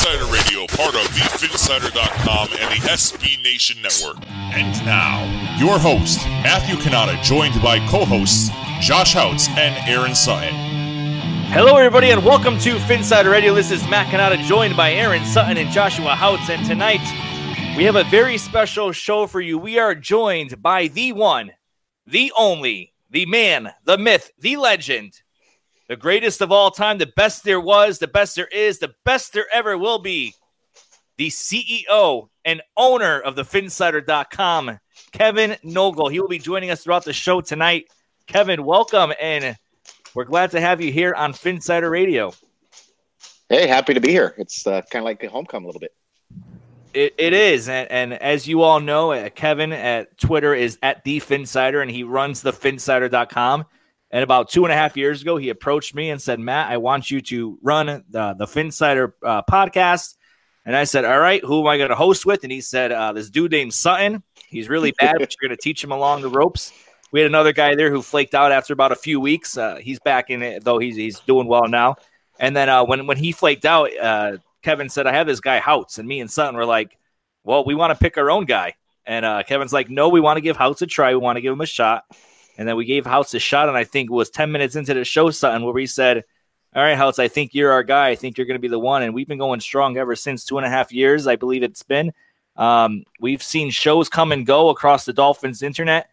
Phinsider Radio, part of the Phinsider.com and the SB Nation Network. And now, your host, Matthew Cannata, joined by co-hosts Josh Houtz and Aaron Sutton. Hello, everybody, and welcome to Phinsider Radio. This is Matt Cannata, joined by Aaron Sutton and Joshua Houtz. And tonight, we have a very special show for you. We are joined by the one, the only, the man, the myth, the legend, the greatest of all time, the best there was, the best there is, the best there ever will be, the CEO and owner of the Phinsider.com, Kevin Nogle. He will be joining us throughout the show tonight. Kevin, welcome, and we're glad to have you here on Phinsider Radio. Hey, happy to be here. It's uh, kind of like a homecoming a little bit. It, it is, and, and, as you all know, uh, Kevin at Twitter is at the Phinsider, and he runs the Phinsider.com. And about two and a half years ago, he approached me and said, "Matt, I want you to run the the Phinsider uh, podcast." And I said, "All right, who am I going to host with?" And he said, uh, "This dude named Sutton. He's really bad, but you're going to teach him along the ropes." We had another guy there who flaked out after about a few weeks. Uh, he's back in it though. He's he's doing well now. And then uh, when when he flaked out, uh, Kevin said, "I have this guy Houtz," and me and Sutton were like, "Well, we want to pick our own guy." And uh, Kevin's like, "No, we want to give Houtz a try. We want to give him a shot." And then we gave Houtz a shot, and I think it was ten minutes into the show, Sutton, where we said, "All right, Houtz, I think you're our guy. I think you're going to be the one." And we've been going strong ever since two and a half years, I believe it's been. Um, we've seen shows come and go across the Dolphins internet.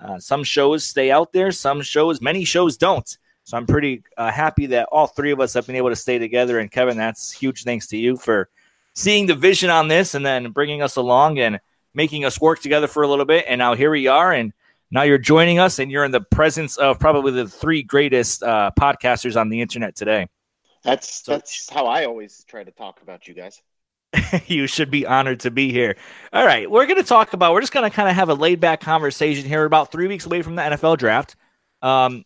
Uh, some shows stay out there, some shows, many shows don't. So I'm pretty uh, happy that all three of us have been able to stay together. And Kevin, that's huge thanks to you for seeing the vision on this and then bringing us along and making us work together for a little bit. And now here we are. And now you're joining us and you're in the presence of probably the three greatest uh, podcasters on the internet today. That's so, that's how I always try to talk about you guys. you should be honored to be here. All right, we're going to talk about. We're just going to kind of have a laid back conversation here. About three weeks away from the NFL draft. Um,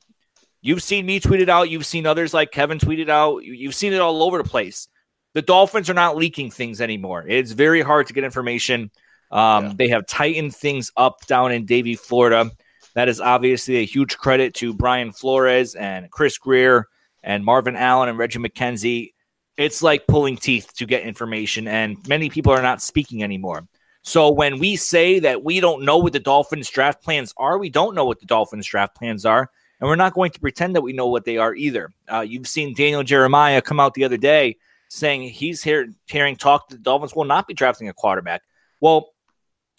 you've seen me tweet it out. You've seen others like Kevin tweet it out. You've seen it all over the place. The Dolphins are not leaking things anymore. It's very hard to get information. Um, yeah. They have tightened things up down in Davie, Florida. That is obviously a huge credit to Brian Flores and Chris Grier and Marvin Allen and Reggie McKenzie it's like pulling teeth to get information, and many people are not speaking anymore. So when we say that we don't know what the Dolphins draft plans are, we don't know what the Dolphins draft plans are, and we're not going to pretend that we know what they are either. Uh, you've seen Daniel Jeremiah come out the other day saying he's here hearing talk that the Dolphins will not be drafting a quarterback. Well,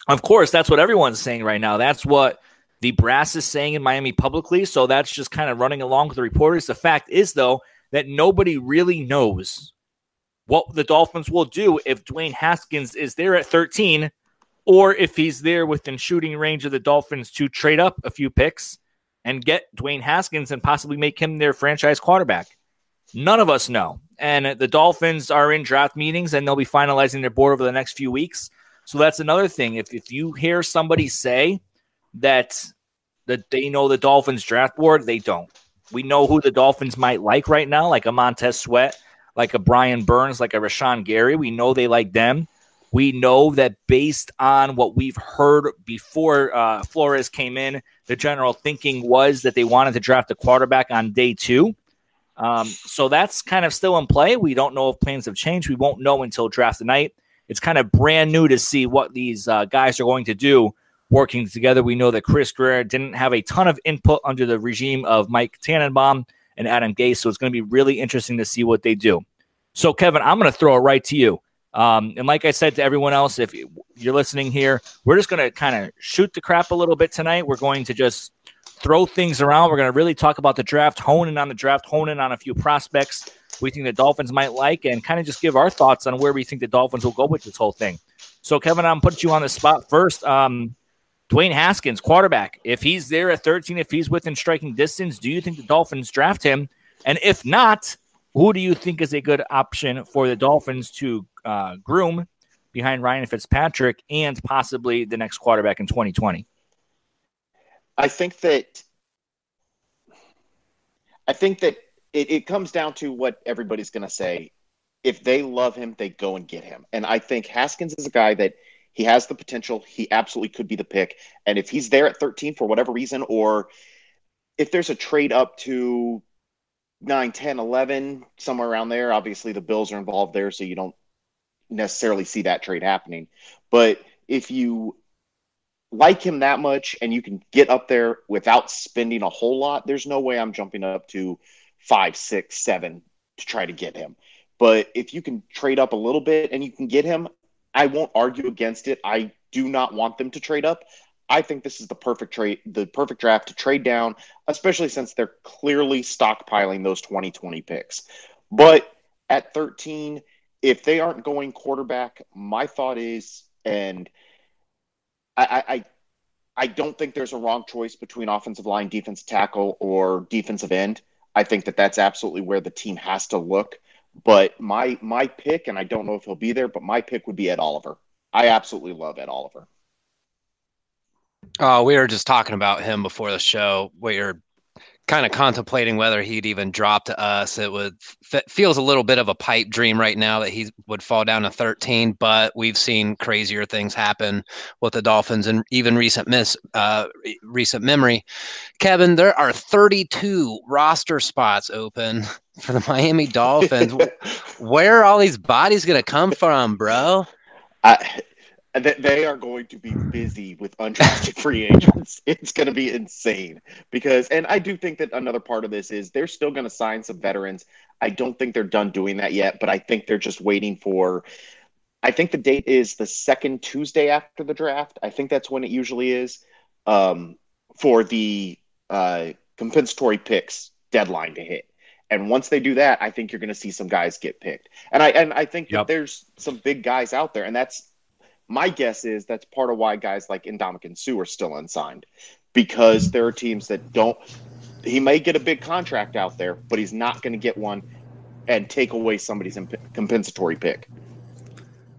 of course, that's what everyone's saying right now. That's what the brass is saying in Miami publicly. So that's just kind of running along with the reporters. The fact is, though, that nobody really knows what the Dolphins will do if Dwayne Haskins is there at 13 or if he's there within shooting range of the Dolphins to trade up a few picks and get Dwayne Haskins and possibly make him their franchise quarterback. None of us know. And the Dolphins are in draft meetings and they'll be finalizing their board over the next few weeks. So that's another thing. If, if you hear somebody say that that they know the Dolphins draft board, they don't. We know who the Dolphins might like right now, like a Montez Sweat, like a Brian Burns, like a Rashan Gary. We know they like them. We know that based on what we've heard before uh, Flores came in, the general thinking was that they wanted to draft a quarterback on day two. Um, so that's kind of still in play. We don't know if plans have changed. We won't know until draft night. It's kind of brand new to see what these uh, guys are going to do working together. We know that Chris Grier didn't have a ton of input under the regime of Mike Tannenbaum and Adam Gase. So it's going to be really interesting to see what they do. So, Kevin, I'm going to throw it right to you. Um, and like I said to everyone else, if you're listening here, we're just going to kind of shoot the crap a little bit tonight. We're going to just throw things around. We're going to really talk about the draft, hone in on the draft, hone in on a few prospects we think the Dolphins might like, and kind of just give our thoughts on where we think the Dolphins will go with this whole thing. So, Kevin, I'm putting you on the spot first. Um, Dwayne Haskins, quarterback, if he's there at 13, if he's within striking distance, do you think the Dolphins draft him? And if not, who do you think is a good option for the Dolphins to uh, groom behind Ryan Fitzpatrick and possibly the next quarterback in 2020? I think that I think that it, it comes down to what everybody's going to say. If they love him, they go and get him. And I think Haskins is a guy that he has the potential. He absolutely could be the pick. And if he's there at 13 for whatever reason, or if there's a trade up to 9, 10, 11, somewhere around there, obviously the Bills are involved there, so you don't necessarily see that trade happening. But if you like him that much and you can get up there without spending a whole lot, there's no way I'm jumping up to five, six, seven to try to get him. But if you can trade up a little bit and you can get him, I won't argue against it. I do not want them to trade up. I think this is the perfect trade, the perfect draft to trade down, especially since they're clearly stockpiling those 2020 picks. But at 13, if they aren't going quarterback, my thought is, and I, I, I don't think there's a wrong choice between offensive line, defensive tackle, or defensive end. I think that that's absolutely where the team has to look. But my my pick, and I don't know if he'll be there, but my pick would be Ed Oliver. I absolutely love Ed Oliver. Oh, we were just talking about him before the show. We are kind of contemplating whether he'd even drop to us. It would f- feels a little bit of a pipe dream right now that he would fall down to 13, but we've seen crazier things happen with the Dolphins and even recent miss uh, recent memory. Kevin, there are 32 roster spots open for the Miami Dolphins. Where are all these bodies going to come from, bro? I they are going to be busy with undrafted free agents. It's going to be insane because, and I do think that another part of this is they're still going to sign some veterans. I don't think they're done doing that yet, but I think they're just waiting for. I think the date is the second Tuesday after the draft. I think that's when it usually is um, for the uh, compensatory picks deadline to hit. And once they do that, I think you're going to see some guys get picked. And I and I think yep. that there's some big guys out there, and that's my guess is that's part of why guys like Ndamukong Suh are still unsigned because there are teams that don't. He may get a big contract out there, but he's not going to get one and take away somebody's imp- compensatory pick.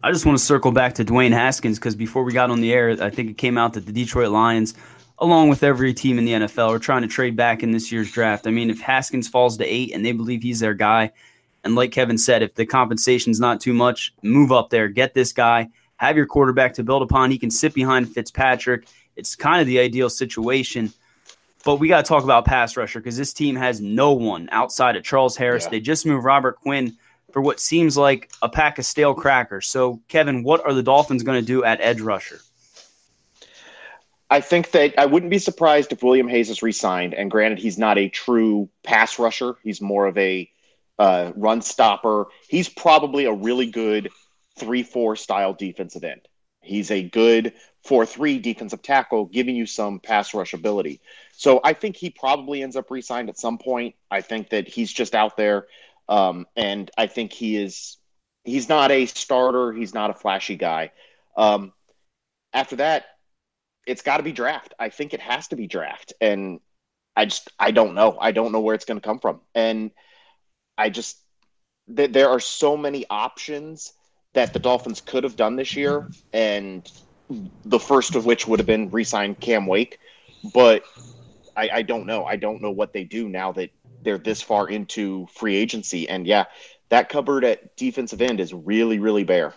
I just want to circle back to Dwayne Haskins because before we got on the air, I think it came out that the Detroit Lions, along with every team in the NFL, are trying to trade back in this year's draft. I mean, if Haskins falls to eight and they believe he's their guy, and like Kevin said, if the compensation's not too much, move up there, get this guy have your quarterback to build upon. He can sit behind Fitzpatrick. It's kind of the ideal situation. But we got to talk about pass rusher because this team has no one outside of Charles Harris. Yeah. They just moved Robert Quinn for what seems like a pack of stale crackers. So, Kevin, what are the Dolphins going to do at edge rusher? I think that I wouldn't be surprised if William Hayes is re-signed. And granted, he's not a true pass rusher; he's more of a uh, run stopper. He's probably a really good three four style defensive end. He's a good four three defensive tackle, giving you some pass rush ability. So I think he probably ends up re-signed at some point. I think that he's just out there, um, and I think he is. He's not a starter. He's not a flashy guy. Um, after that, it's got to be draft. I think it has to be draft, and I just I don't know. I don't know where it's going to come from, and I just th- there are so many options that the Dolphins could have done this year, and the first of which would have been re-sign Cam Wake. But I, I don't know. I don't know what they do now that they're this far into free agency. And yeah, that cupboard at defensive end is really, really bare.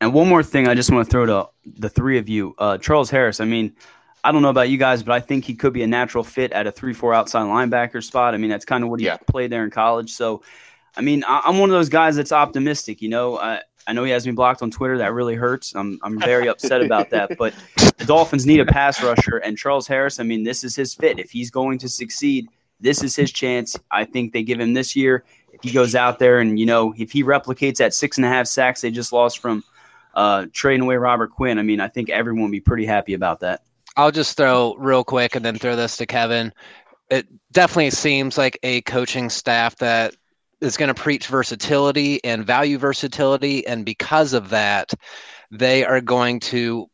And one more thing I just want to throw to the three of you. Uh, Charles Harris, I mean, I don't know about you guys, but I think he could be a natural fit at a 3 4 outside linebacker spot. I mean, that's kind of what he yeah. played there in college. So, I mean, I, am one of those guys that's optimistic. You know, I, I know he has me blocked on Twitter. That really hurts. I'm I'm very upset about that. But the Dolphins need a pass rusher, and Charles Harris. I mean, this is his fit. If he's going to succeed, this is his chance. I think they give him this year. If he goes out there and you know if he replicates that six and a half sacks they just lost from uh, trading away Robert Quinn, I mean, I think everyone will be pretty happy about that. I'll just throw real quick and then throw this to Kevin. It definitely seems like a coaching staff that is going to preach versatility and value versatility. And because of that, they are going to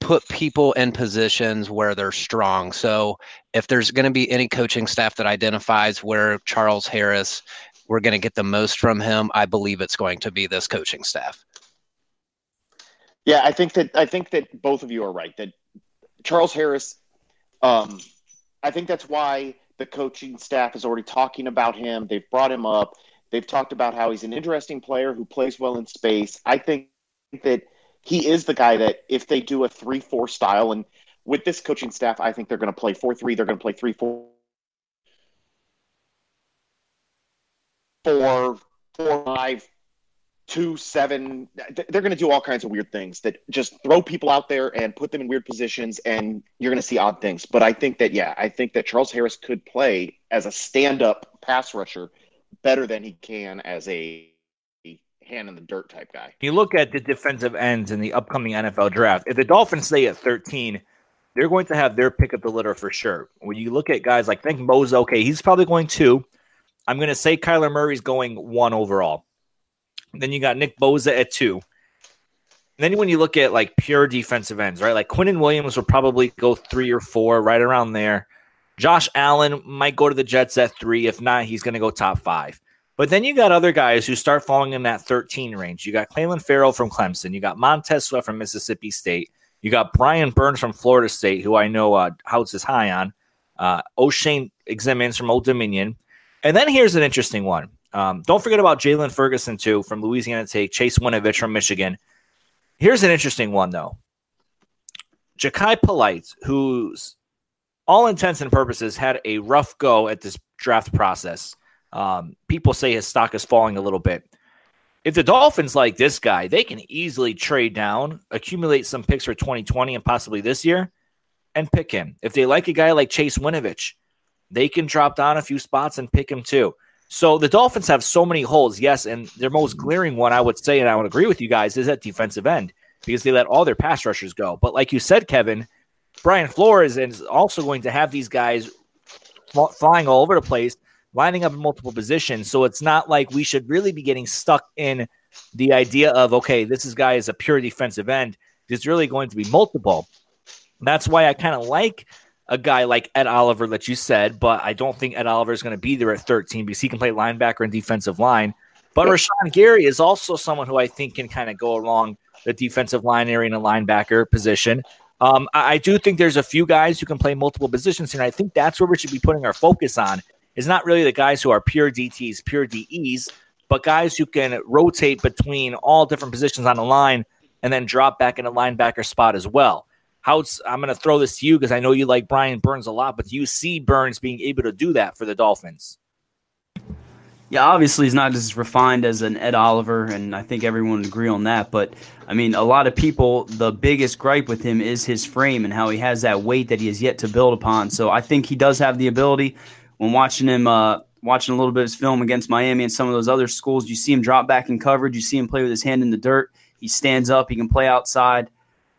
put people in positions where they're strong. So if there's going to be any coaching staff that identifies where Charles Harris, we're going to get the most from him, I believe it's going to be this coaching staff. Yeah, I think that I think that both of you are right. That Charles Harris, um, I think that's why the coaching staff is already talking about him. They've brought him up. They've talked about how he's an interesting player who plays well in space. I think that he is the guy that if they do a 3 4 style, and with this coaching staff, I think they're going to play 4 3, they're going to play 3 4. Four, four, five, two, seven. They're going to do all kinds of weird things that just throw people out there and put them in weird positions, and you're going to see odd things. But I think that, yeah, I think that Charles Harris could play as a stand up pass rusher better than he can as a hand in the dirt type guy. You look at the defensive ends in the upcoming NFL draft. If the Dolphins stay at 13, they're going to have their pick of the litter for sure. When you look at guys like think Mo's okay, he's probably going two. I'm going to say Kyler Murray's going one overall. Then you got Nick Bosa at two. And then when you look at like pure defensive ends, right? Like Quinnen Williams will probably go three or four, right around there. Josh Allen might go to the Jets at three. If not, he's going to go top five. But then you got other guys who start falling in that 13 range. You got Clelin Ferrell from Clemson. You got Montez Sweat from Mississippi State. You got Brian Burns from Florida State, who I know uh, Houtz is high on. Uh, Oshane from Old Dominion. And then here's an interesting one. Um, don't forget about Jaylon Ferguson, too, from Louisiana Tech. Chase Winovich from Michigan. Here's an interesting one, though. Jachai Polite, who's all intents and purposes had a rough go at this draft process. Um, people say his stock is falling a little bit. If the Dolphins like this guy, they can easily trade down, accumulate some picks for 2020 and possibly this year, and pick him. If they like a guy like Chase Winovich, they can drop down a few spots and pick him too. So the Dolphins have so many holes, yes, and their most mm-hmm. glaring one, I would say, and I would agree with you guys, is at defensive end because they let all their pass rushers go. But like you said, Kevin, Brian Flores is also going to have these guys flying all over the place, lining up in multiple positions. So it's not like we should really be getting stuck in the idea of, okay, this is guy is a pure defensive end. It's really going to be multiple. That's why I kind of like a guy like Ed Oliver that you said, but I don't think Ed Oliver is going to be there at 13 because he can play linebacker and defensive line. But yep. Rashan Gary is also someone who I think can kind of go along the defensive line area and a linebacker position. Um, I, I, do think there's a few guys who can play multiple positions, and I think that's where we should be putting our focus on. Is not really the guys who are pure DTs, pure DEs, but guys who can rotate between all different positions on the line and then drop back in a linebacker spot as well. Houtz I'm going to throw this to you because I know you like Brian Burns a lot, but do you see Burns being able to do that for the Dolphins? Yeah, obviously he's not as refined as an Ed Oliver, and I think everyone would agree on that. But I mean, a lot of people, the biggest gripe with him is his frame and how he has that weight that he has yet to build upon. So I think he does have the ability. When watching him, uh, watching a little bit of his film against Miami and some of those other schools, you see him drop back in coverage. You see him play with his hand in the dirt. He stands up. He can play outside.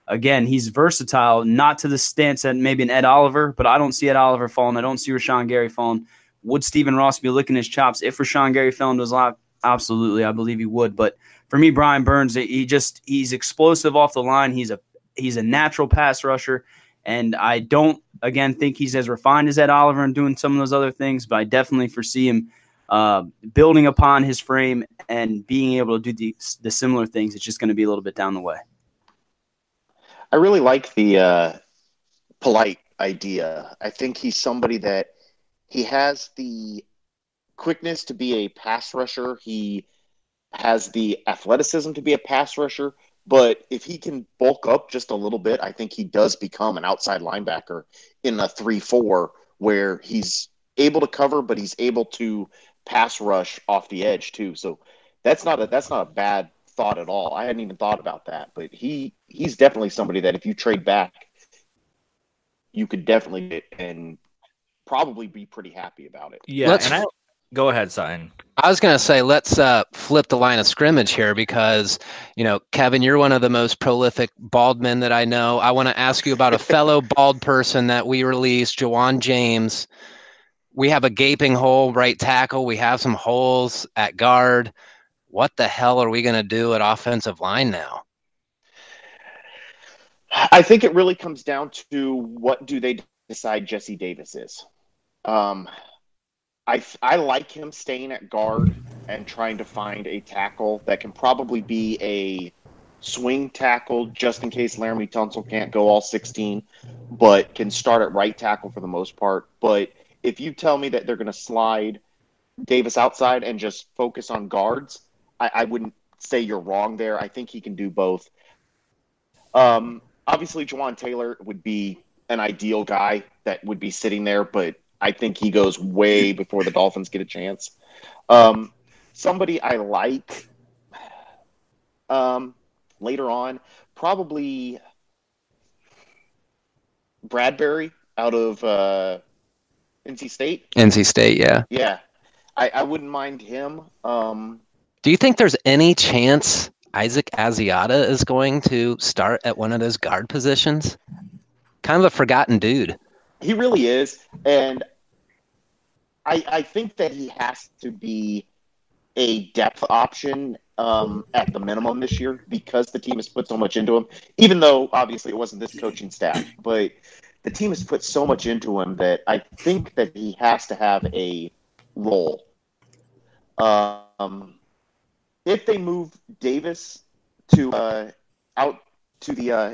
Again, he's versatile, not to the stance that maybe an Ed Oliver, but I don't see Ed Oliver falling. I don't see Rashan Gary falling. Would Stephen Ross be licking his chops if Rashan Gary fell into his lap? Absolutely, I believe he would. But for me, Brian Burns, he just he's explosive off the line. He's a he's a natural pass rusher, and I don't again think he's as refined as Ed Oliver and doing some of those other things. But I definitely foresee him uh, building upon his frame and being able to do the, the similar things. It's just going to be a little bit down the way. I really like the uh, polite idea. I think he's somebody that he has the quickness to be a pass rusher. He has the athleticism to be a pass rusher. But if he can bulk up just a little bit, I think he does become an outside linebacker in a 3 4 where he's able to cover, but he's able to pass rush off the edge too. So that's not a that's not a bad thought at all. I hadn't even thought about that. But he he's definitely somebody that if you trade back, you could definitely get and probably be pretty happy about it. Yeah, Let's, and I go ahead, sign. I was going to say, let's uh, flip the line of scrimmage here because, you know, Kevin, you're one of the most prolific bald men that I know. I want to ask you about a fellow bald person that we released, Ja'Wuan James. We have a gaping hole right tackle. We have some holes at guard. What the hell are we going to do at offensive line now? I think it really comes down to what do they decide Jesse Davis is. Um, I, I like him staying at guard and trying to find a tackle that can probably be a swing tackle just in case Laremy Tunsil can't go all 16, but can start at right tackle for the most part. But if you tell me that they're going to slide Davis outside and just focus on guards, I, I, wouldn't say you're wrong there. I think he can do both. Um, obviously, Jawaan Taylor would be an ideal guy that would be sitting there, but I think he goes way before the Dolphins get a chance. Um, somebody I like um, later on, probably Bradbury out of uh, NC State. NC State, yeah. Yeah. I, I wouldn't mind him. Um, Do you think there's any chance Isaac Asiata is going to start at one of those guard positions? Kind of a forgotten dude. He really is. And I, I think that he has to be a depth option um, at the minimum this year because the team has put so much into him. Even though obviously it wasn't this coaching staff, but the team has put so much into him that I think that he has to have a role. Um, if they move Davis to uh, out to the uh,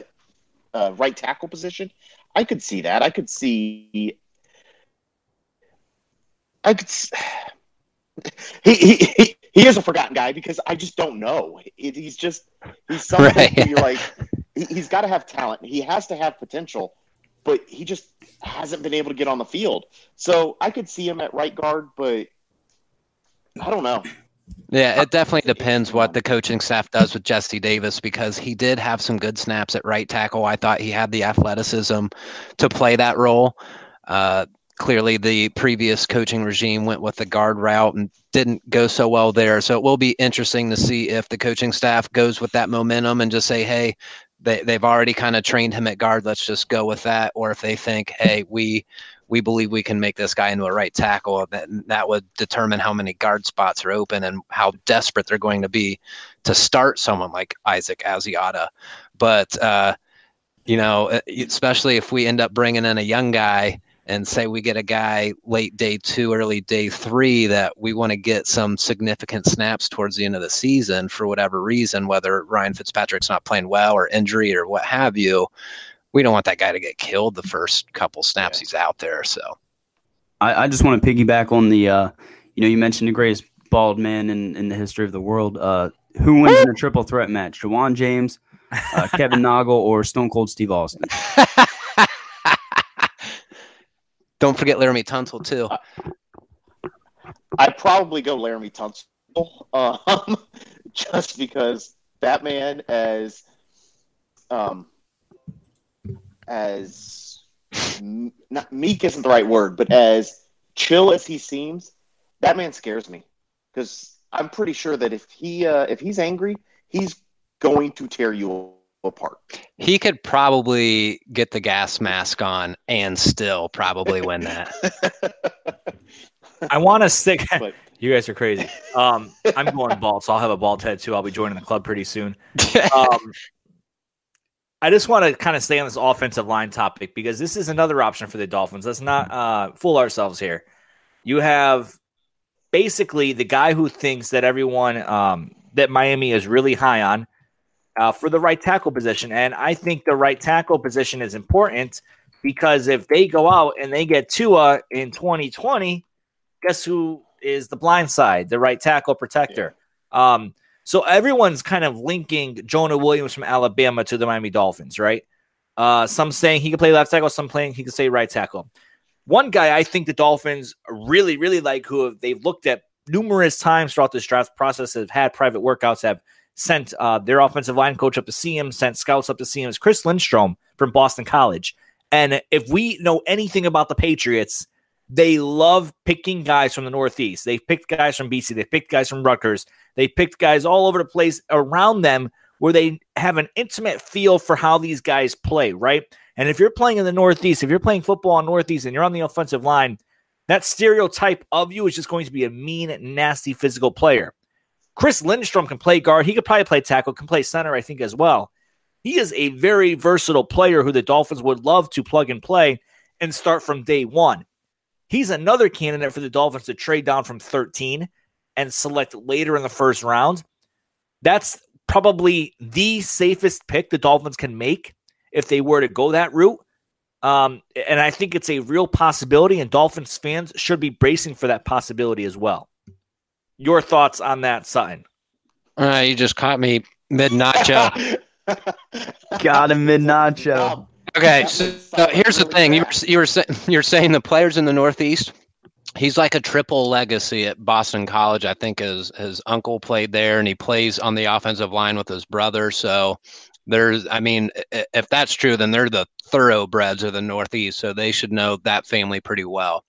uh, right tackle position, I could see that. I could see I could. He, he, he he is a forgotten guy because I just don't know. It, he's just he's something right. you're like he's got to have talent. He has to have potential, but he just hasn't been able to get on the field. So I could see him at right guard, but I don't know. Yeah, it definitely depends what the coaching staff does with Jesse Davis because he did have some good snaps at right tackle. I thought he had the athleticism to play that role. Uh, clearly the previous coaching regime went with the guard route and didn't go so well there. So it will be interesting to see if the coaching staff goes with that momentum and just say, hey, they, they've already kind of trained him at guard. Let's just go with that. Or if they think, hey, we we believe we can make this guy into a right tackle, that that would determine how many guard spots are open and how desperate they're going to be to start someone like Isaac Asiata. But uh, you know, especially if we end up bringing in a young guy and say we get a guy late day two, early day three that we want to get some significant snaps towards the end of the season for whatever reason, whether Ryan Fitzpatrick's not playing well or injury or what have you, we don't want that guy to get killed the first couple snaps yeah. he's out there. So I, I, just want to piggyback on the, uh, you know, you mentioned the greatest bald man in, in the history of the world. Uh, who wins in a triple threat match? Ja'Wuan James, uh, Kevin Nogle, or Stone Cold Steve Austin? Don't forget Laremy Tunsil too. I'd probably go Laremy Tunsil, um, just because Batman as um, as not meek isn't the right word, but as chill as he seems, that man scares me because I'm pretty sure that if he uh, if he's angry, he's going to tear you apart. He could probably get the gas mask on and still probably win that. I want to stick. But, you guys are crazy. Um, I'm going bald, so I'll have a bald head too. I'll be joining the club pretty soon. Um, I just want to kind of stay on this offensive line topic because this is another option for the Dolphins. Let's not uh, fool ourselves here. You have basically the guy who thinks that everyone um, that Miami is really high on uh, for the right tackle position. And I think the right tackle position is important because if they go out and they get Tua in 2020, guess who is the blind side? The right tackle protector. Yeah. Um, so everyone's kind of linking Jonah Williams from Alabama to the Miami Dolphins, right? Uh, some saying he can play left tackle, some playing he can say right tackle. One guy I think the Dolphins really, really like, who they've looked at numerous times throughout this draft process, have had private workouts, have sent uh, their offensive line coach up to see him, sent scouts up to see him, is Chris Lindstrom from Boston College. And if we know anything about the Patriots, They love picking guys from the Northeast. They picked guys from BC. They picked guys from Rutgers. They picked guys all over the place around them where they have an intimate feel for how these guys play, right? And if you're playing in the Northeast, if you're playing football on Northeast and you're on the offensive line, that stereotype of you is just going to be a mean, nasty physical player. Chris Lindstrom can play guard. He could probably play tackle, can play center, I think, as well. He is a very versatile player who the Dolphins would love to plug and play and start from day one. He's another candidate for the Dolphins to trade down from 13 and select later in the first round. That's probably the safest pick the Dolphins can make if they were to go that route. Um, and I think it's a real possibility, and Dolphins fans should be bracing for that possibility as well. Your thoughts on that, Sutton? Uh, you just caught me mid nacho. Got him mid nacho. Okay, so, so, here's the thing: you were, you were you're saying the players in the Northeast. He's like a triple legacy at Boston College. I think his his uncle played there, and he plays on the offensive line with his brother. So there's, I mean, if that's true, then they're the thoroughbreds of the Northeast, so they should know that family pretty well.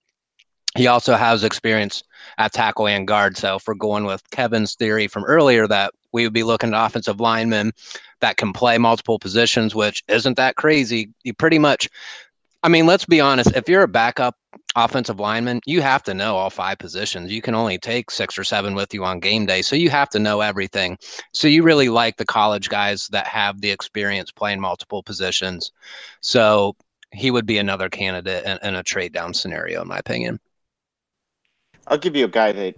He also has experience at tackle and guard. So for going with Kevin's theory from earlier that we would be looking at offensive linemen that can play multiple positions, which isn't that crazy. You pretty much, I mean, let's be honest. If you're a backup offensive lineman, you have to know all five positions. You can only take six or seven with you on game day. So you have to know everything. So you really like the college guys that have the experience playing multiple positions. So he would be another candidate in, in a trade down scenario, in my opinion. I'll give you a guy that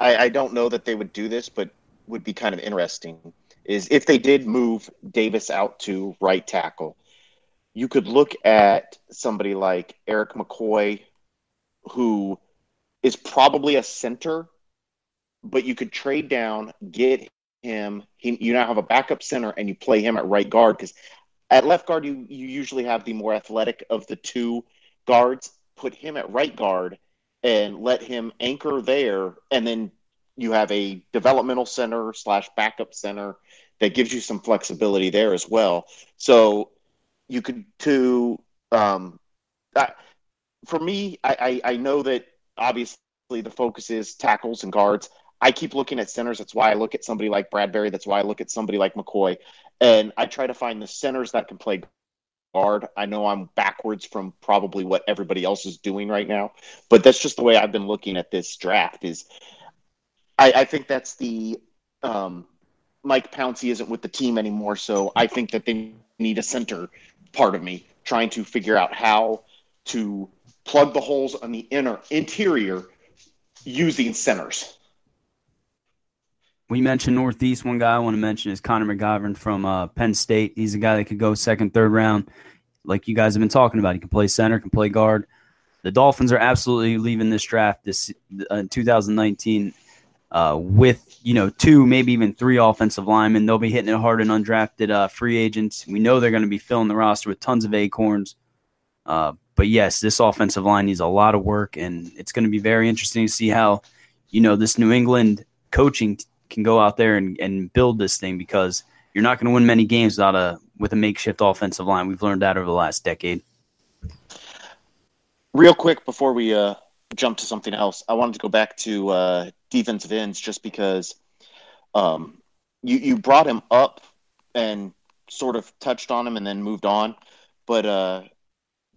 I, I don't know that they would do this, but would be kind of interesting. Is if they did move Davis out to right tackle, you could look at somebody like Erik McCoy, who is probably a center, but you could trade down, get him. He, you now have a backup center, and you play him at right guard because at left guard you you usually have the more athletic of the two guards. Put him at right guard and let him anchor there, and then you have a developmental center slash backup center that gives you some flexibility there as well. So you could to um, I, for me, I, I, I know that obviously the focus is tackles and guards. I keep looking at centers. That's why I look at somebody like Bradbury. That's why I look at somebody like McCoy, and I try to find the centers that can play guard. I know I'm backwards from probably what everybody else is doing right now, but that's just the way I've been looking at this draft. Is I, I think that's the um, Mike Pouncey isn't with the team anymore, so I think that they need a center. Part of me trying to figure out how to plug the holes on the inner interior using centers. We mentioned Northeast. One guy I want to mention is Connor McGovern from uh, Penn State. He's a guy that could go second, third round, like you guys have been talking about. He can play center, can play guard. The Dolphins are absolutely leaving this draft this uh, 2019 uh, with you know two, maybe even three offensive linemen. They'll be hitting it hard and undrafted uh, free agents. We know they're going to be filling the roster with tons of acorns. Uh, but yes, this offensive line needs a lot of work, and it's going to be very interesting to see how you know this New England coaching can go out there and, and build this thing because you're not going to win many games without a with a makeshift offensive line. We've learned that over the last decade. Real quick before we uh, jump to something else, I wanted to go back to uh, defensive ends just because um, you you brought him up and sort of touched on him and then moved on, but uh,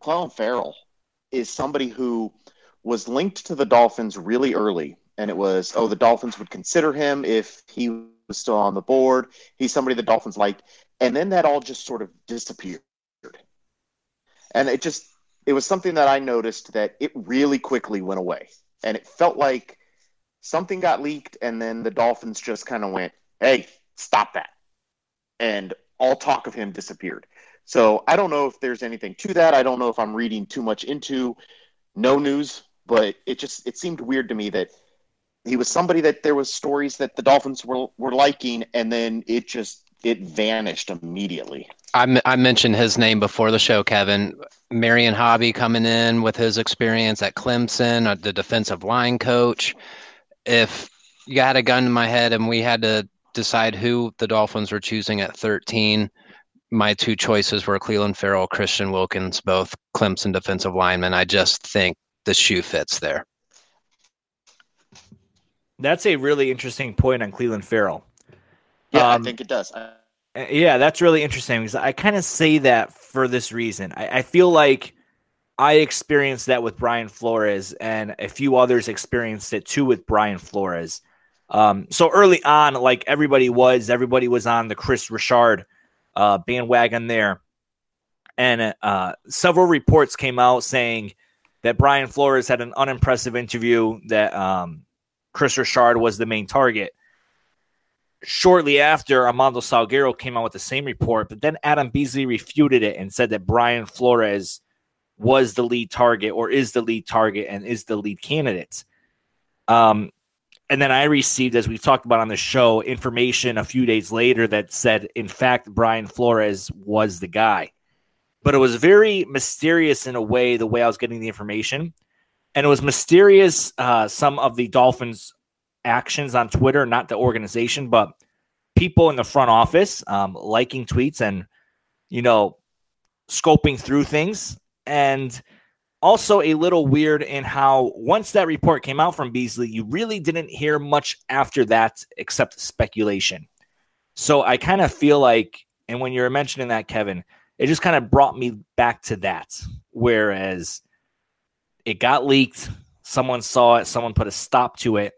Clelin Ferrell is somebody who was linked to the Dolphins really early and it was oh the Dolphins would consider him if he was still on the board. He's somebody the Dolphins liked, and then that all just sort of disappeared. And it just it was something that I noticed that it really quickly went away, and it felt like something got leaked, and then the Dolphins just kind of went, "Hey, stop that," and all talk of him disappeared. So I don't know if there's anything to that. I don't know if I'm reading too much into no news, but it just it seemed weird to me that he was somebody that there was stories that the Dolphins were were liking, and then it just it vanished immediately. I, I mentioned his name before the show, Kevin. Marion Hobby coming in with his experience at Clemson, uh, the defensive line coach. If you had a gun in my head and we had to decide who the Dolphins were choosing at 13, my two choices were Clelin Ferrell, Christian Wilkins, both Clemson defensive linemen. I just think the shoe fits there. That's a really interesting point on Clelin Ferrell. Yeah, Um, I think it does. I, Uh, Yeah, that's really interesting because I kind of say that for this reason. I, I feel like I experienced that with Brian Flores, and a few others experienced it too with Brian Flores. Um, so early on, like everybody was, everybody was on the Kris Richard uh, bandwagon there, and uh, several reports came out saying that Brian Flores had an unimpressive interview, that um, Kris Richard was the main target shortly after, Armando Salguero came out with the same report, but then Adam Beasley refuted it and said that Brian Flores was the lead target or is the lead target and is the lead candidate. Um, and then I received, as we've talked about on the show, information a few days later that said, in fact, Brian Flores was the guy. But it was very mysterious in a way, the way I was getting the information. And it was mysterious, uh, some of the Dolphins' actions on Twitter, not the organization, but people in the front office um, liking tweets and, you know, scoping through things. And also a little weird in how once that report came out from Beasley, you really didn't hear much after that except speculation. So I kind of feel like, and when you're mentioning that, Kevin, it just kind of brought me back to that. Whereas it got leaked, someone saw it, someone put a stop to it,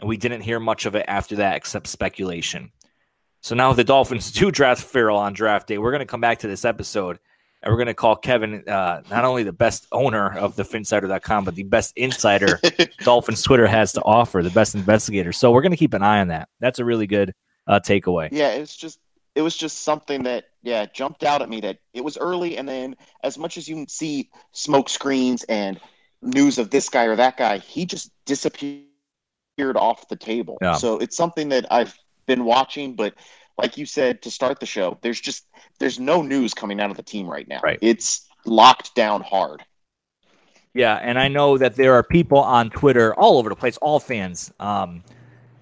and we didn't hear much of it after that except speculation. So now the Dolphins do draft Ferrell on draft day. We're going to come back to this episode and we're going to call Kevin uh, not only the best owner of the Phinsider.com, but the best insider Dolphins Twitter has to offer, the best investigator. So we're going to keep an eye on that. That's a really good uh, takeaway. yeah, it's just it was just something that yeah jumped out at me that it was early, and then as much as you can see smoke screens and news of this guy or that guy, he just disappeared off the table. Yeah. So it's something that I've been watching, but like you said to start the show, there's just there's no news coming out of the team right now. Right. It's locked down hard. Yeah, and I know that there are people on Twitter all over the place, all fans, um,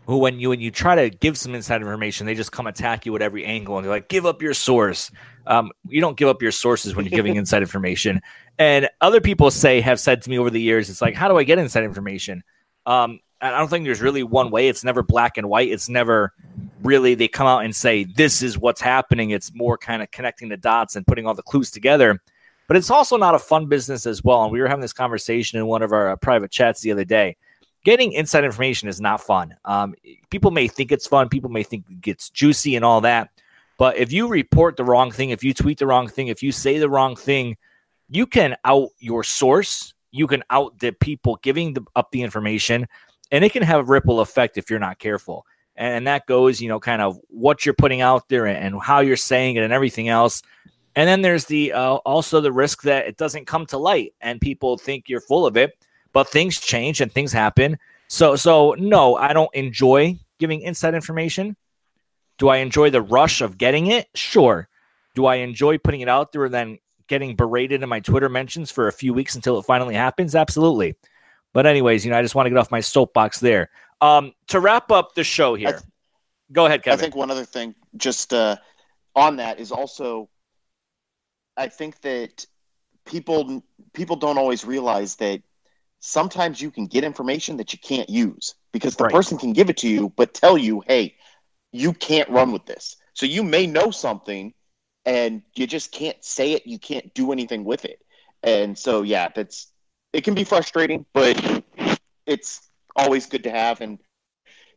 who when you when you try to give some inside information, they just come attack you at every angle and they're like, "Give up your source." Um, you don't give up your sources when you're giving inside information. And other people say have said to me over the years, it's like, "How do I get inside information?" Um, I don't think there's really one way. It's never black and white. It's never really they come out and say this is what's happening. It's more kind of connecting the dots and putting all the clues together but it's also not a fun business as well. And we were having this conversation in one of our uh, private chats the other day. Getting inside information is not fun. Um, people may think it's fun, people may think it gets juicy and all that. But if you report the wrong thing, if you tweet the wrong thing, if you say the wrong thing, you can out your source. You can out the people giving the, up the information, and it can have a ripple effect if you're not careful. And that goes, you know, kind of what you're putting out there and how you're saying it and everything else. And then there's the uh, also the risk that it doesn't come to light and people think you're full of it, but things change and things happen. So so no, I don't enjoy giving inside information. Do I enjoy the rush of getting it? Sure. Do I enjoy putting it out there and then getting berated in my Twitter mentions for a few weeks until it finally happens? Absolutely. But anyways, you know, I just want to get off my soapbox there. Um, to wrap up the show here, th- go ahead, Kevin. I think one other thing, just uh, on that, is also, I think that people people don't always realize that sometimes you can get information that you can't use because the Right. person can give it to you, but tell you, hey, you can't run with this. So you may know something, and you just can't say it. You can't do anything with it. And so, yeah, that's it can be frustrating, but it's always good to have and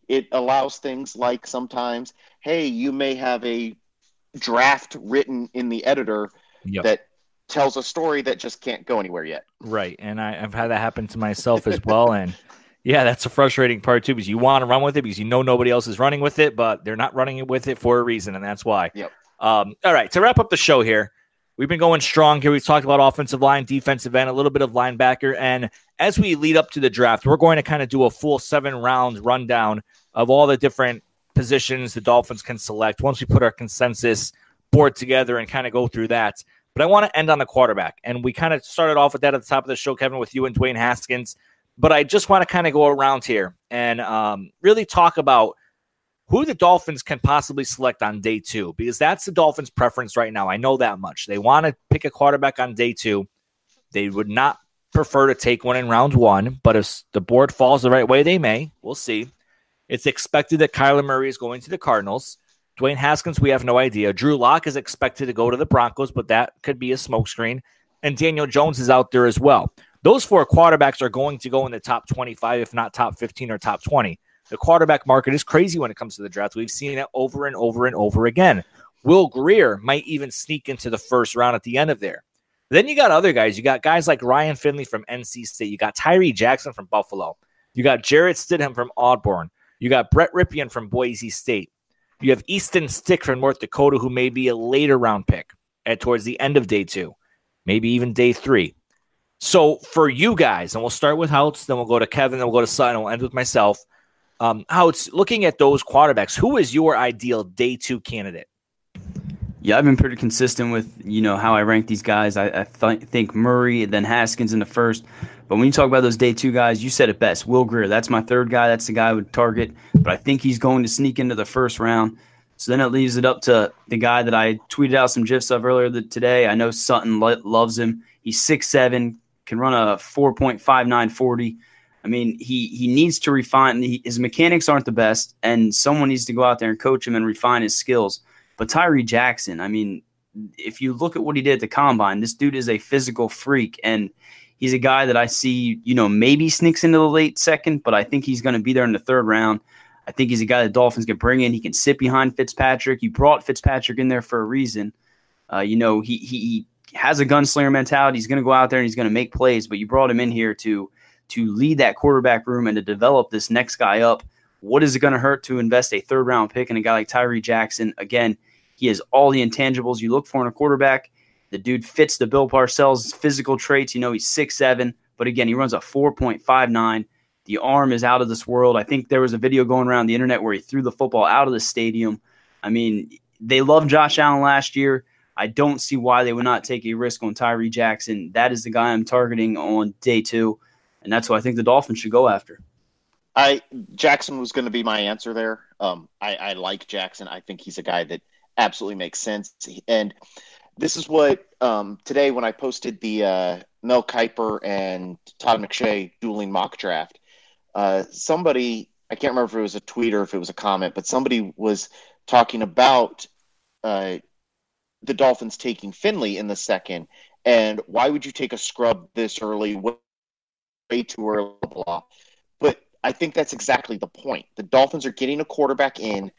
it allows things like sometimes hey you may have a draft written in the editor Yep. that tells a story that just can't go anywhere yet Right. And I, I've had that happen to myself as well. and yeah, that's a frustrating part too, because you want to run with it because you know nobody else is running with it, but they're not running with it for a reason, and that's why. Yep. Um, all right. To wrap up the show here, we've been going strong here. We've talked about offensive line, defensive end, a little bit of linebacker. And as we lead up to the draft, we're going to kind of do a full seven round rundown of all the different positions the Dolphins can select once we put our consensus board together and kind of go through that. But I want to end on the quarterback. And we kind of started off with that at the top of the show, Kevin, with you and Dwayne Haskins. But I just want to kind of go around here and um, really talk about who the Dolphins can possibly select on day two, because that's the Dolphins' preference right now. I know that much. They want to pick a quarterback on day two. They would not prefer to take one in round one, but if the board falls the right way, they may. We'll see. It's expected that Kyler Murray is going to the Cardinals. Dwayne Haskins, we have no idea. Drew Lock is expected to go to the Broncos, but that could be a smokescreen. And Daniel Jones is out there as well. Those four quarterbacks are going to go in the top 25, if not top 15 or top 20. The quarterback market is crazy when it comes to the draft. We've seen it over and over and over again. Will Grier might even sneak into the first round at the end of there. Then you got other guys. You got guys like Ryan Finley from NC State. You got Tyree Jackson from Buffalo. You got Jarrett Stidham from Auburn. You got Brett Rypien from Boise State. You have Easton Stick from North Dakota, who may be a later round pick at towards the end of day two, maybe even day three. So for you guys, and we'll start with Houtz, then we'll go to Kevin, then we'll go to Sutton, and we'll end with myself. Um, how it's looking at those quarterbacks, who is your ideal day two candidate? Yeah, I've been pretty consistent with you know how I rank these guys. I, I th- think Murray, then Haskins in the first. But when you talk about those day two guys, you said it best. Will Grier, that's my third guy. That's the guy I would target. But I think he's going to sneak into the first round. So then it leaves it up to the guy that I tweeted out some gifs of earlier today. I know Sutton lo- loves him. He's six seven, can run a 4.5940. I mean, he he needs to refine. He, his mechanics aren't the best, and someone needs to go out there and coach him and refine his skills. But Tyree Jackson, I mean, if you look at what he did at the combine, this dude is a physical freak. And he's a guy that I see, you know, maybe sneaks into the late second, but I think he's going to be there in the third round. I think he's a guy the Dolphins can bring in. He can sit behind Fitzpatrick. You brought Fitzpatrick in there for a reason. Uh, you know, he, he has a gunslinger mentality. He's going to go out there and he's going to make plays, but you brought him in here to to lead that quarterback room and to develop this next guy up. What is it going to hurt to invest a third round pick in a guy like Tyree Jackson? Again, he has all the intangibles you look for in a quarterback. The dude fits the Bill Parcells physical traits. You know, he's six seven, but again, he runs a 4.59. The arm is out of this world. I think there was a video going around the internet where he threw the football out of the stadium. I mean, they loved Josh Allen last year. I don't see why they would not take a risk on Tyree Jackson. That is the guy I'm targeting on day two, and that's who I think the Dolphins should go after. I Jackson was going to be my answer there. Um, I, I like Jackson. I think he's a guy that absolutely makes sense. And this is what um, today when I posted the uh, Mel Kiper and Todd McShay dueling mock draft, uh, somebody I can't remember if it was a tweet or if it was a comment, but somebody was talking about uh, the Dolphins taking Finley in the second, and why would you take a scrub this early, way too early, blah. But I think that's exactly the point. The Dolphins are getting a quarterback in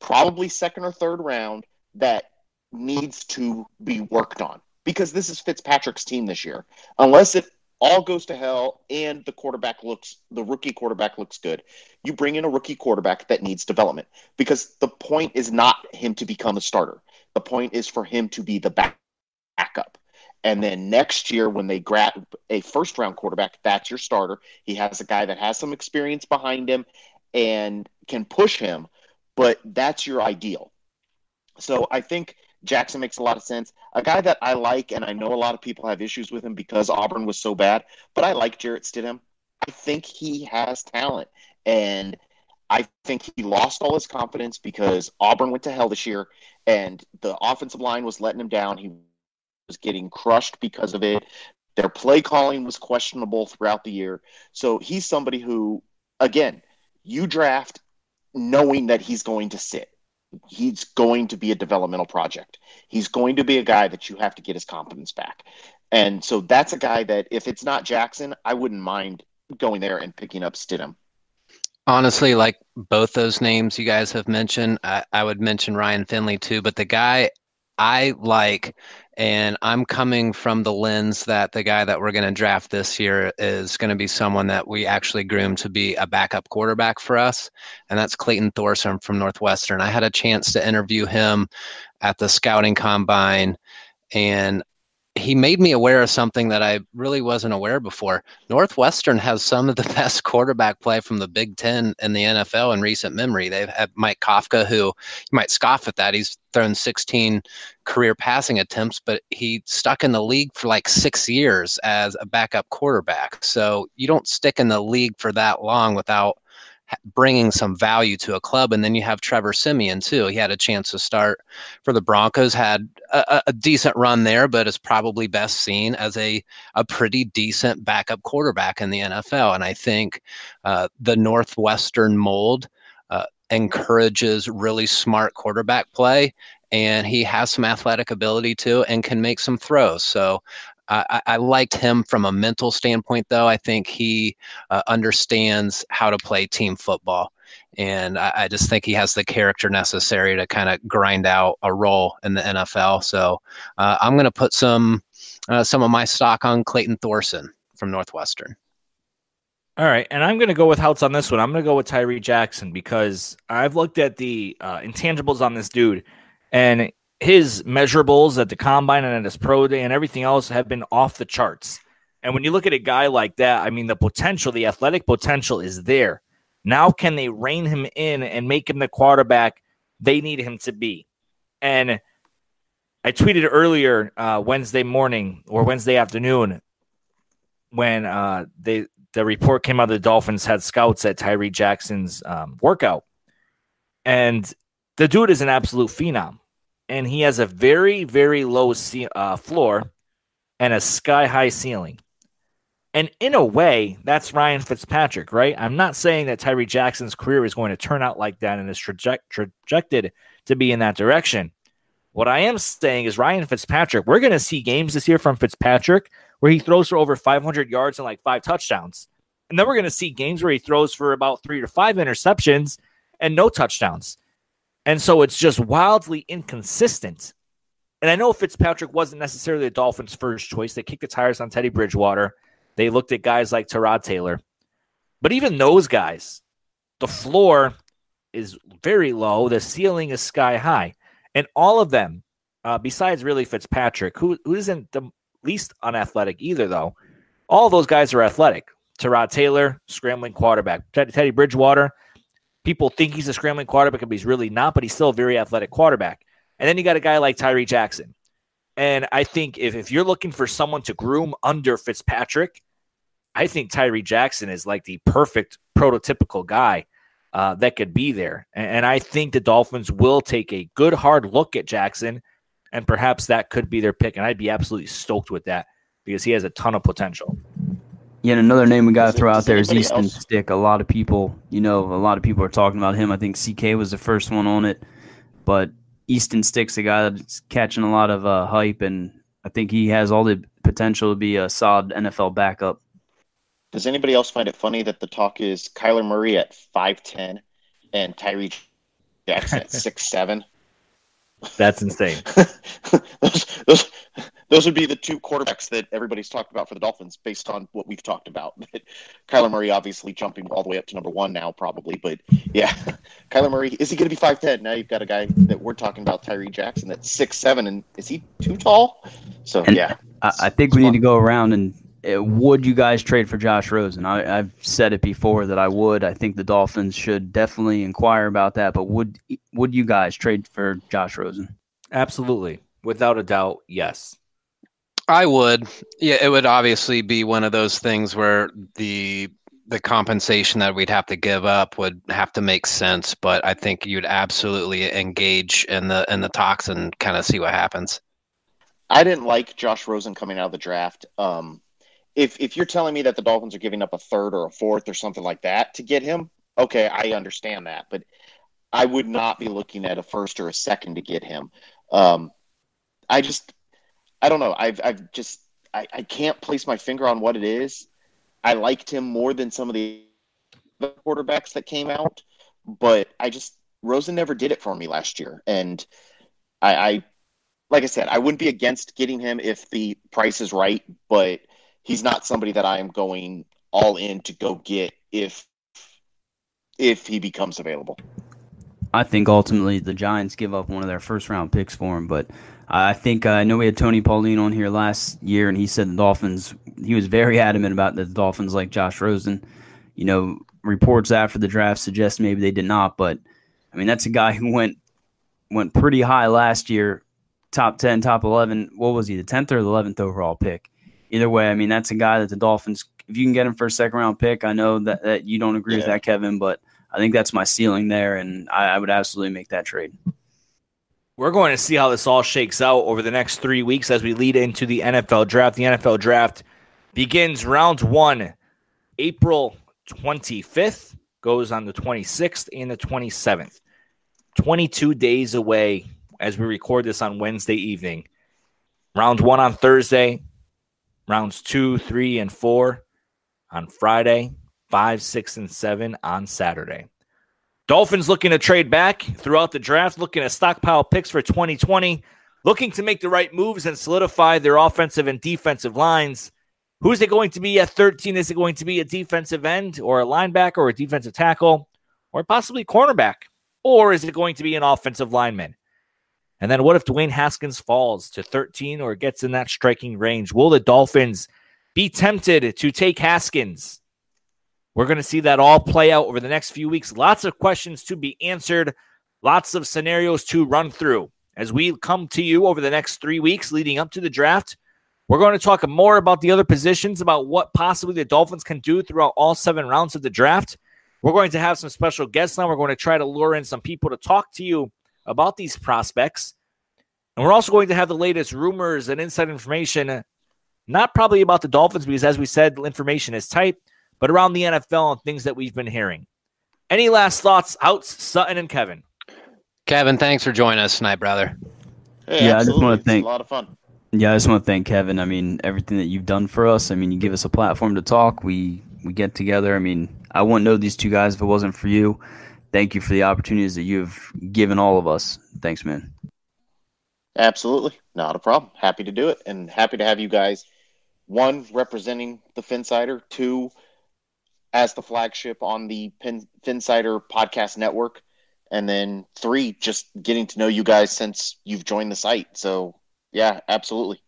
probably second or third round that needs to be worked on because this is Fitzpatrick's team this year. Unless it all goes to hell and the quarterback looks the rookie quarterback looks good you bring in a rookie quarterback that needs development because the point is not him to become a starter the point is for him to be the back- backup and then next year when they grab a first round quarterback that's your starter he has a guy that has some experience behind him and can push him but that's your ideal. So I think Jackson makes a lot of sense. A guy that I like, and I know a lot of people have issues with him because Auburn was so bad, but I like Jarrett Stidham. I think he has talent, and I think he lost all his confidence because Auburn went to hell this year, and the offensive line was letting him down. He was getting crushed because of it. Their play calling was questionable throughout the year. So he's somebody who, again, you draft knowing that he's going to sit. He's going to be a developmental project. He's going to be a guy that you have to get his confidence back. And so that's a guy that if it's not Jackson, I wouldn't mind going there and picking up Stidham. Honestly, like both those names you guys have mentioned, I, I would mention Ryan Finley too. But the guy I like and I'm coming from the lens that the guy that we're going to draft this year is going to be someone that we actually groom to be a backup quarterback for us. And that's Clayton Thorson from Northwestern. I had a chance to interview him at the scouting combine. And he made me aware of something that I really wasn't aware before. Northwestern has some of the best quarterback play from the Big Ten in the NFL in recent memory. They've had Mike Kafka, who you might scoff at that. He's thrown 16 career passing attempts, but he stuck in the league for like six years as a backup quarterback. So you don't stick in the league for that long without bringing some value to a club. And then you have Trevor Siemian too. He had a chance to start for the Broncos, had a, a decent run there, but is probably best seen as a a pretty decent backup quarterback in the NFL. And I think uh, the Northwestern mold. Uh, encourages really smart quarterback play and he has some athletic ability too and can make some throws. So I, I, liked him from a mental standpoint, though. I think he uh, understands how to play team football. And I, I, just think he has the character necessary to kind of grind out a role in the NFL. So uh, I'm going to put some uh, some of my stock on Clayton Thorson from Northwestern. All right, and I'm going to go with Houtz on this one. I'm going to go with Tyree Jackson because I've looked at the uh, intangibles on this dude, and his measurables at the combine and at his pro day and everything else have been off the charts. And when you look at a guy like that, I mean, the potential, the athletic potential is there. Now, can they rein him in and make him the quarterback they need him to be? And I tweeted earlier uh, Wednesday morning or Wednesday afternoon when uh, they the report came out the Dolphins had scouts at Tyree Jackson's um, workout. And the dude is an absolute phenom and he has a very, very low ce- uh, floor and a sky high ceiling. And in a way, that's Ryan Fitzpatrick, right? I'm not saying that Tyree Jackson's career is going to turn out like that and is traje- trajected to be in that direction. What I am saying is Ryan Fitzpatrick, we're going to see games this year from Fitzpatrick where he throws for over 500 yards and like five touchdowns. And then we're going to see games where he throws for about three to five interceptions and no touchdowns. And so it's just wildly inconsistent. And I know Fitzpatrick wasn't necessarily the Dolphins' first choice. They kicked the tires on Teddy Bridgewater. They looked at guys like Tyrod Taylor. But even those guys, the floor is very low. The ceiling is sky high. And all of them, uh, besides really Fitzpatrick, who, who isn't the least unathletic either, though, all those guys are athletic. Tyrod Taylor, scrambling quarterback. Teddy Bridgewater, people think he's a scrambling quarterback, but he's really not, but he's still a very athletic quarterback. And then you got a guy like Tyree Jackson. And I think if, if you're looking for someone to groom under Fitzpatrick, I think Tyree Jackson is like the perfect prototypical guy uh, that could be there. And, and I think the Dolphins will take a good hard look at Jackson, and perhaps that could be their pick. And I'd be absolutely stoked with that because he has a ton of potential. Yeah, another name we got to throw out there is Easton else? Stick. A lot of people, you know, a lot of people are talking about him. I think CK was the first one on it, but Easton Stick's a guy that's catching a lot of uh, hype, and I think he has all the potential to be a solid NFL backup. Does anybody else find it funny that the talk is Kyler Murray at five ten and Tyree Jackson at six seven? That's insane. those, those, those would be the two quarterbacks that everybody's talked about for the Dolphins based on what we've talked about. Kyler Murray obviously jumping all the way up to number one now, probably. But yeah, Kyler Murray, is he going to be 5'10? Now you've got a guy that we're talking about, Tyree Jackson, that's six seven, and is he too tall? So and yeah. I, I think we need to go around and uh, would you guys trade for Josh Rosen? I, have said it before that I would. I think the Dolphins should definitely inquire about that. But would would you guys trade for Josh Rosen? Absolutely, without a doubt, yes. I would. Yeah, it would obviously be one of those things where the the compensation that we'd have to give up would have to make sense, but I think you'd absolutely engage in the in the talks and kind of see what happens. I didn't like Josh Rosen coming out of the draft. Um, if if you're telling me that the Dolphins are giving up a third or a fourth or something like that to get him, okay, I understand that, but I would not be looking at a first or a second to get him. Um, I just I don't know. I've I've just I, I can't place my finger on what it is. I liked him more than some of the quarterbacks that came out, but I just Rosen never did it for me last year, and I, I like I said, I wouldn't be against getting him if the price is right, but he's not somebody that I am going all in to go get if if he becomes available. I think ultimately the Giants give up one of their first round picks for him, but I think uh, I know we had Tony Pauline on here last year, and he said the Dolphins. He was very adamant about the Dolphins like Josh Rosen. You know, reports after the draft suggest maybe they did not, but I mean that's a guy who went went pretty high last year, top ten, top eleven. What was he, the tenth or the eleventh overall pick? Either way, I mean that's a guy that the Dolphins. If you can get him for a second round pick, I know that, that you don't agree yeah. with that, Kevin, but I think that's my ceiling there, and I, I would absolutely make that trade. We're going to see how this all shakes out over the next three weeks as we lead into the NFL draft. The NFL draft begins round one, April 25th, goes on the 26th and the 27th. 22 days away as we record this on Wednesday evening. Round one on Thursday, rounds two, three, and four on Friday, five, six, and seven on Saturday. Dolphins looking to trade back throughout the draft, looking to stockpile picks for 2020, looking to make the right moves and solidify their offensive and defensive lines. Who's it going to be at 13? Is it going to be a defensive end or a linebacker or a defensive tackle or possibly cornerback? Or is it going to be an offensive lineman? And then what if Dwayne Haskins falls to 13 or gets in that striking range? Will the Dolphins be tempted to take Haskins? We're going to see that all play out over the next few weeks. Lots of questions to be answered, lots of scenarios to run through. As we come to you over the next three weeks leading up to the draft, we're going to talk more about the other positions, about what possibly the Dolphins can do throughout all seven rounds of the draft. We're going to have some special guests now. We're going to try to lure in some people to talk to you about these prospects. And we're also going to have the latest rumors and inside information, not probably about the Dolphins, because as we said, information is tight, but around the NFL and things that we've been hearing. Any last thoughts, Houtz, Sutton, and Kevin? Kevin, thanks for joining us tonight, brother. Hey, Yeah, I just wanna thank- a lot of fun. Yeah, I just want to thank Kevin. I mean, everything that you've done for us. I mean, you give us a platform to talk. We we get together. I mean, I wouldn't know these two guys if it wasn't for you. Thank you for the opportunities that you've given all of us. Thanks, man. Absolutely. Not a problem. Happy to do it and happy to have you guys, one, representing the Phinsider, two, as the flagship on the Pin, Phinsider podcast network, and then three, just getting to know you guys since you've joined the site. So, yeah, absolutely.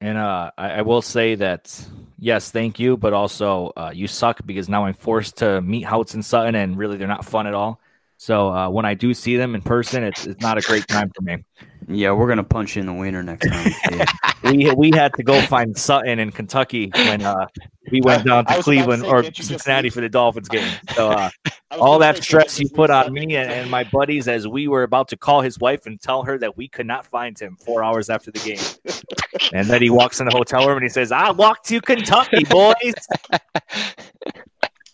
And uh, I, I will say that yes, thank you, but also uh, you suck because now I'm forced to meet Houtz and Sutton, and really they're not fun at all. So uh, when I do see them in person, it's, it's not a great time for me. Yeah, we're gonna punch you in the wiener next time. We we had to go find Sutton in Kentucky when uh, we went down to Cleveland say, or can't you just Cincinnati for the Dolphins game. So uh, all that stress you put on me and, and my buddies as we were about to call his wife and tell her that we could not find him four hours after the game. and then he walks in the hotel room and he says, I walked to Kentucky, boys.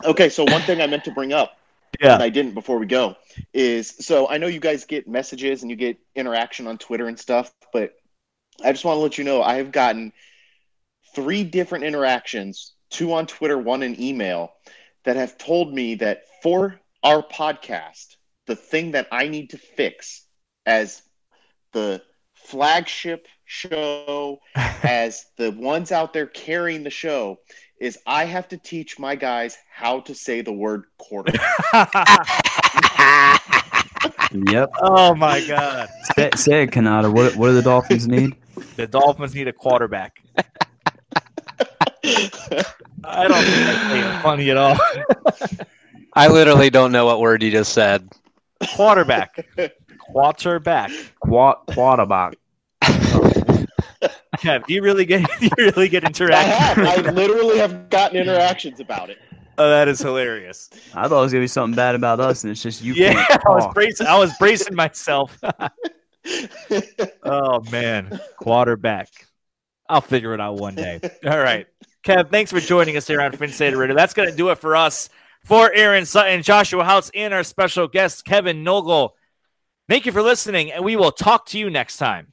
Okay, so one thing I meant to bring up Yeah. and I didn't before we go is so I know you guys get messages and you get interaction on Twitter and stuff, but I just want to let you know I have gotten three different interactions, two on Twitter, one in email, that have told me that for our podcast, the thing that I need to fix as the flagship show, as the ones out there carrying the show, is I have to teach my guys how to say the word quarter. yep. oh my God. Say, say it, Cannata. What what do the Dolphins need? The Dolphins need a quarterback. I don't think that's funny at all. I literally don't know what word you just said. Quarterback. Quarterback. Quad quarterback. Kev, do you really get do you really get interactions? I have. I literally have gotten interactions about it. oh, that is hilarious. I thought it was gonna be something bad about us, and it's just you yeah, can't I was bracing. I was bracing myself. oh man, quarterback. I'll figure it out one day. All right, Kev. Thanks for joining us here on Phinsider Radio. That's going to do it for us. For Aaron Sutton, Joshua Houtz, and our special guest Kevin Nogle. Thank you for listening, and we will talk to you next time.